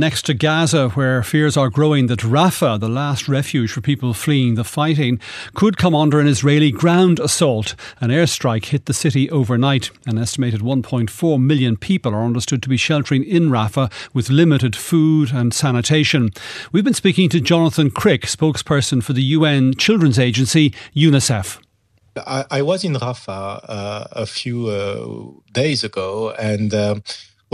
Next to Gaza, where fears are growing that Rafah, the last refuge for people fleeing the fighting, could come under an Israeli ground assault. An airstrike hit the city overnight. An estimated 1.4 million people are understood to be sheltering in Rafah with limited food and sanitation. We've been speaking to Jonathan Crick, spokesperson for the UN Children's Agency, UNICEF. I, I was in Rafah uh, a few uh, days ago and. Uh,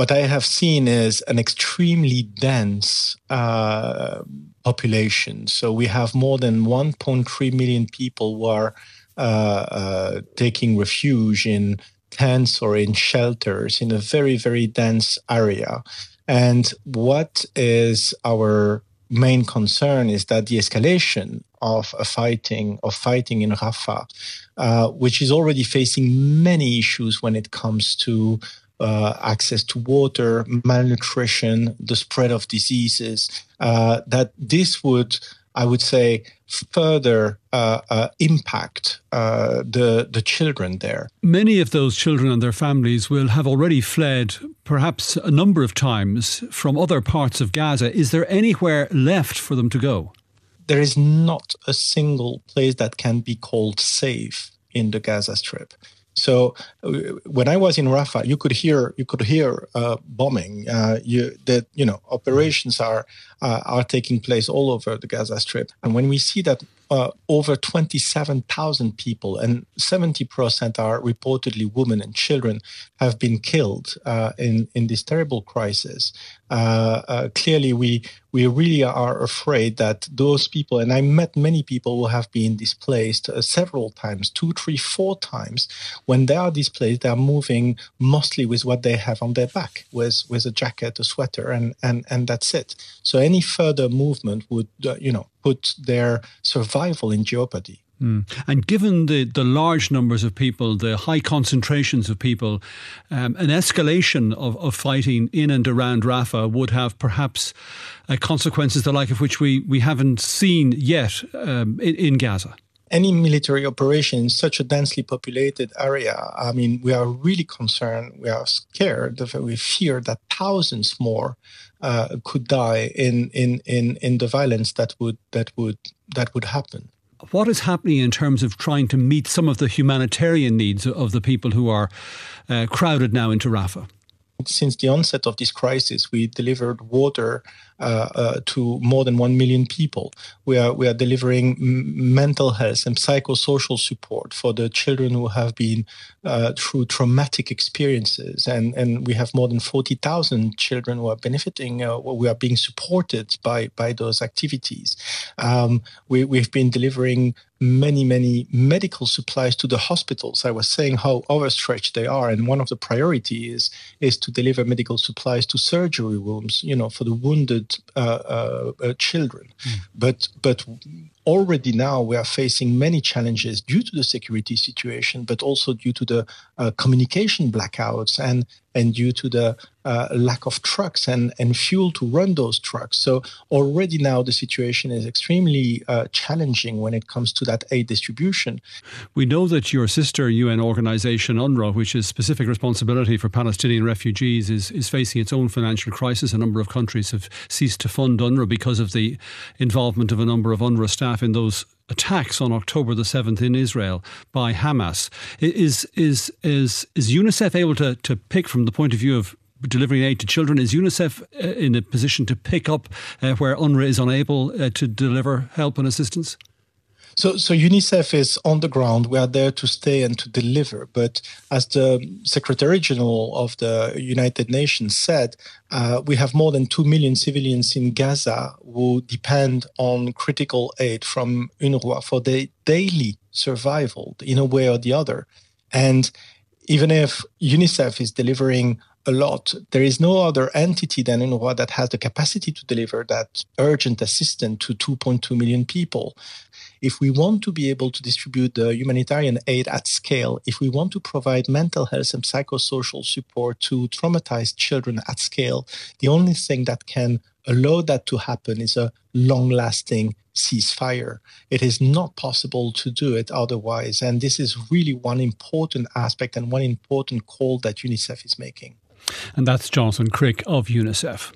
what I have seen is an extremely dense uh, population. So we have more than 1.3 million people who are uh, uh, taking refuge in tents or in shelters in a very, very dense area. And what is our main concern is that the escalation of a fighting of fighting in Rafah, uh, which is already facing many issues when it comes to uh, access to water, malnutrition, the spread of diseases, uh, that this would, I would say, further uh, uh impact uh, the the children there. Many of those children and their families will have already fled, perhaps a number of times, from other parts of Gaza. Is there anywhere left for them to go? There is not a single place that can be called safe in the Gaza Strip. So uh, when I was in Rafah, you could hear you could hear uh, bombing. Uh, you, that you know operations are uh, are taking place all over the Gaza Strip, and when we see that uh, over 27,000 people, and 70% are reportedly women and children, have been killed uh, in in this terrible crisis. Uh, uh, clearly, we we really are afraid that those people, and I met many people who have been displaced uh, several times, two, three, four times. When they are displaced, they are moving mostly with what they have on their back, with with a jacket, a sweater, and and and that's it. So any further movement would, uh, you know, put their survival in jeopardy. Mm. And given the, the large numbers of people, the high concentrations of people, um, an escalation of, of fighting in and around Rafah would have perhaps uh, consequences the like of which we, we haven't seen yet um, in, in Gaza any military operation in such a densely populated area, I mean, we are really concerned. We are scared. We fear that thousands more uh, could die in, in in in the violence that would that would that would happen. What is happening in terms of trying to meet some of the humanitarian needs of the people who are uh, crowded now into Rafah? Since the onset of this crisis, we delivered water to more than 1 million people. We are, we are delivering m- mental health and psychosocial support for the children who have been uh, through traumatic experiences. And, and we have more than 40,000 children who are benefiting, uh, we are being supported by, by those activities. Um, we, we've been delivering many, many medical supplies to the hospitals. I was saying how overstretched they are, and one of the priorities is is to deliver medical supplies to surgery rooms, you know, for the wounded uh, uh, uh, children. Mm. But but already now we are facing many challenges due to the security situation, but also due to the uh, communication blackouts and and due to the uh, lack of trucks and, and fuel to run those trucks. So already now the situation is extremely uh, challenging when it comes to that aid distribution. We know that your sister UN organization, UNRWA, which has specific responsibility for Palestinian refugees, is, is facing its own financial crisis. A number of countries have ceased to fund UNRWA because of the involvement of a number of UNRWA staff in those attacks on October the 7th in Israel by Hamas. Is, is, is, is UNICEF able to, to pick from the point of view of delivering aid to children? Is UNICEF uh, in a position to pick up uh, where UNRWA is unable uh, to deliver help and assistance? So, so UNICEF is on the ground. We are there to stay and to deliver. But as the Secretary General of the United Nations said, uh, we have more than 2 million civilians in Gaza who depend on critical aid from UNRWA for their daily survival in a way or the other. And even if UNICEF is delivering a lot. There is no other entity than UNRWA that has the capacity to deliver that urgent assistance to 2.2 million people. If we want to be able to distribute the humanitarian aid at scale, if we want to provide mental health and psychosocial support to traumatized children at scale, the only thing that can allow that to happen is a long lasting ceasefire. It is not possible to do it otherwise. And this is really one important aspect and one important call that UNICEF is making. And that's Jonathan Crick of UNICEF.